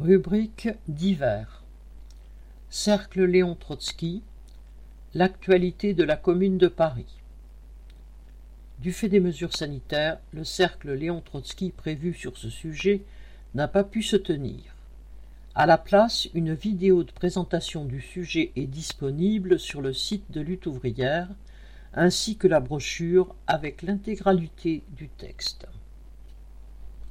Rubrique divers. Cercle Léon Trotsky. L'actualité de la Commune de Paris. Du fait des mesures sanitaires, le cercle Léon Trotsky prévu sur ce sujet n'a pas pu se tenir. À la place, une vidéo de présentation du sujet est disponible sur le site de Lutte ouvrière, ainsi que la brochure avec l'intégralité du texte.